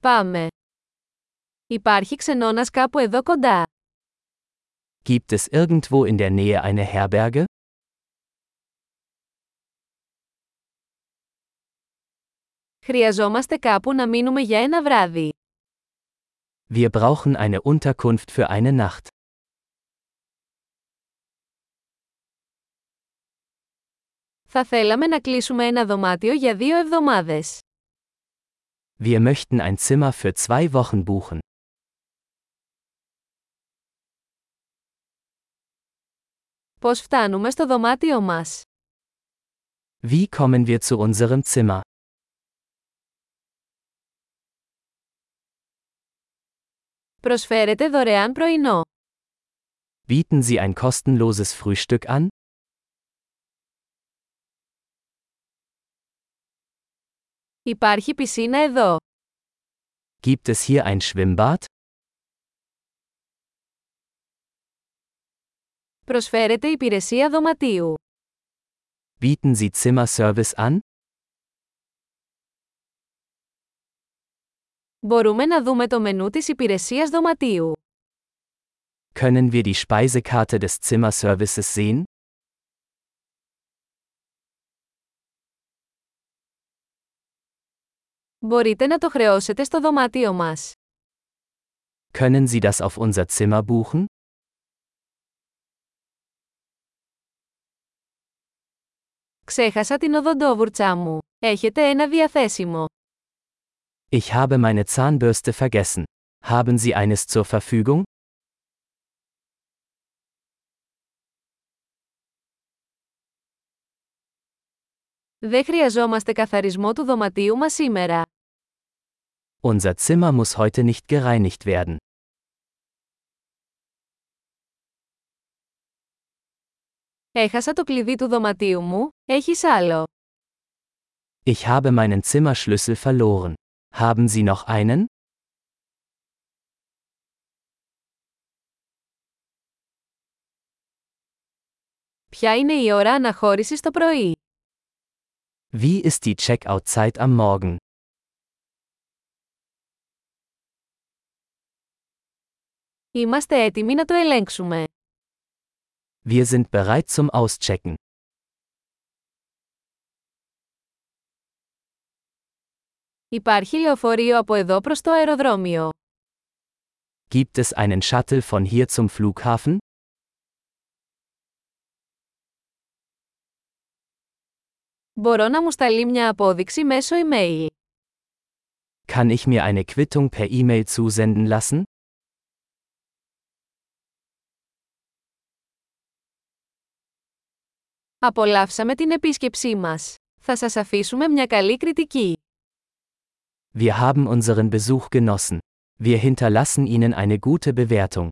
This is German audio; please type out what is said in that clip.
Πάμε. Υπάρχει ξενώνας κάπου εδώ κοντά. Gibt es irgendwo in der Nähe eine Herberge? Χρειαζόμαστε κάπου να μείνουμε για ένα βράδυ. Wir brauchen eine Unterkunft für eine Nacht. Θα θέλαμε να κλείσουμε ένα δωμάτιο για δύο εβδομάδες. Wir möchten ein Zimmer für zwei Wochen buchen. Πώς φτάνουμε στο δωμάτιο μας. Wie kommen wir zu unserem Zimmer? Προσφέρετε δωρεάν πρωινό. Bieten Sie ein kostenloses Frühstück an? Υπάρχει πισίνα εδώ. Gibt es hier ein Schwimmbad? Προσφέρετε υπηρεσία δωματίου. Bieten Sie Zimmerservice an? Μπορούμε να δούμε το μενού της υπηρεσίας δωματίου. Können wir die Speisekarte des Zimmerservices sehen? Μπορείτε να το χρεώσετε στο δωμάτιο μας. Können Sie das auf unser Zimmer buchen? Ξέχασα την οδοντόβουρτσά μου. Έχετε ένα διαθέσιμο. Ich habe meine Zahnbürste vergessen. Haben Sie eines zur Verfügung? Δεν χρειαζόμαστε καθαρισμό του δωματίου μας σήμερα. Unser Zimmer muss heute nicht gereinigt werden. Έχασα το κλειδί του δωματίου μου, έχεις άλλο. Ich habe meinen Zimmerschlüssel verloren. Haben Sie noch einen? Ποια είναι η ώρα αναχώρησης το πρωί. Wie ist die Checkout-Zeit am Morgen? Είμαστε έτοιμοι να το ελέγξουμε. Wir sind bereit zum Auschecken. Υπάρχει λεωφορείο από εδώ προς το αεροδρόμιο. Gibt es einen Shuttle von hier zum Flughafen? Μπορώ να μου σταλεί μια απόδειξη μέσω email. Kann ich mir eine Quittung per E-Mail zusenden lassen? Απολαύσαμε την επίσκεψή μας. Θα σας αφήσουμε μια καλή κριτική. Wir haben unseren Besuch genossen. Wir hinterlassen Ihnen eine gute Bewertung.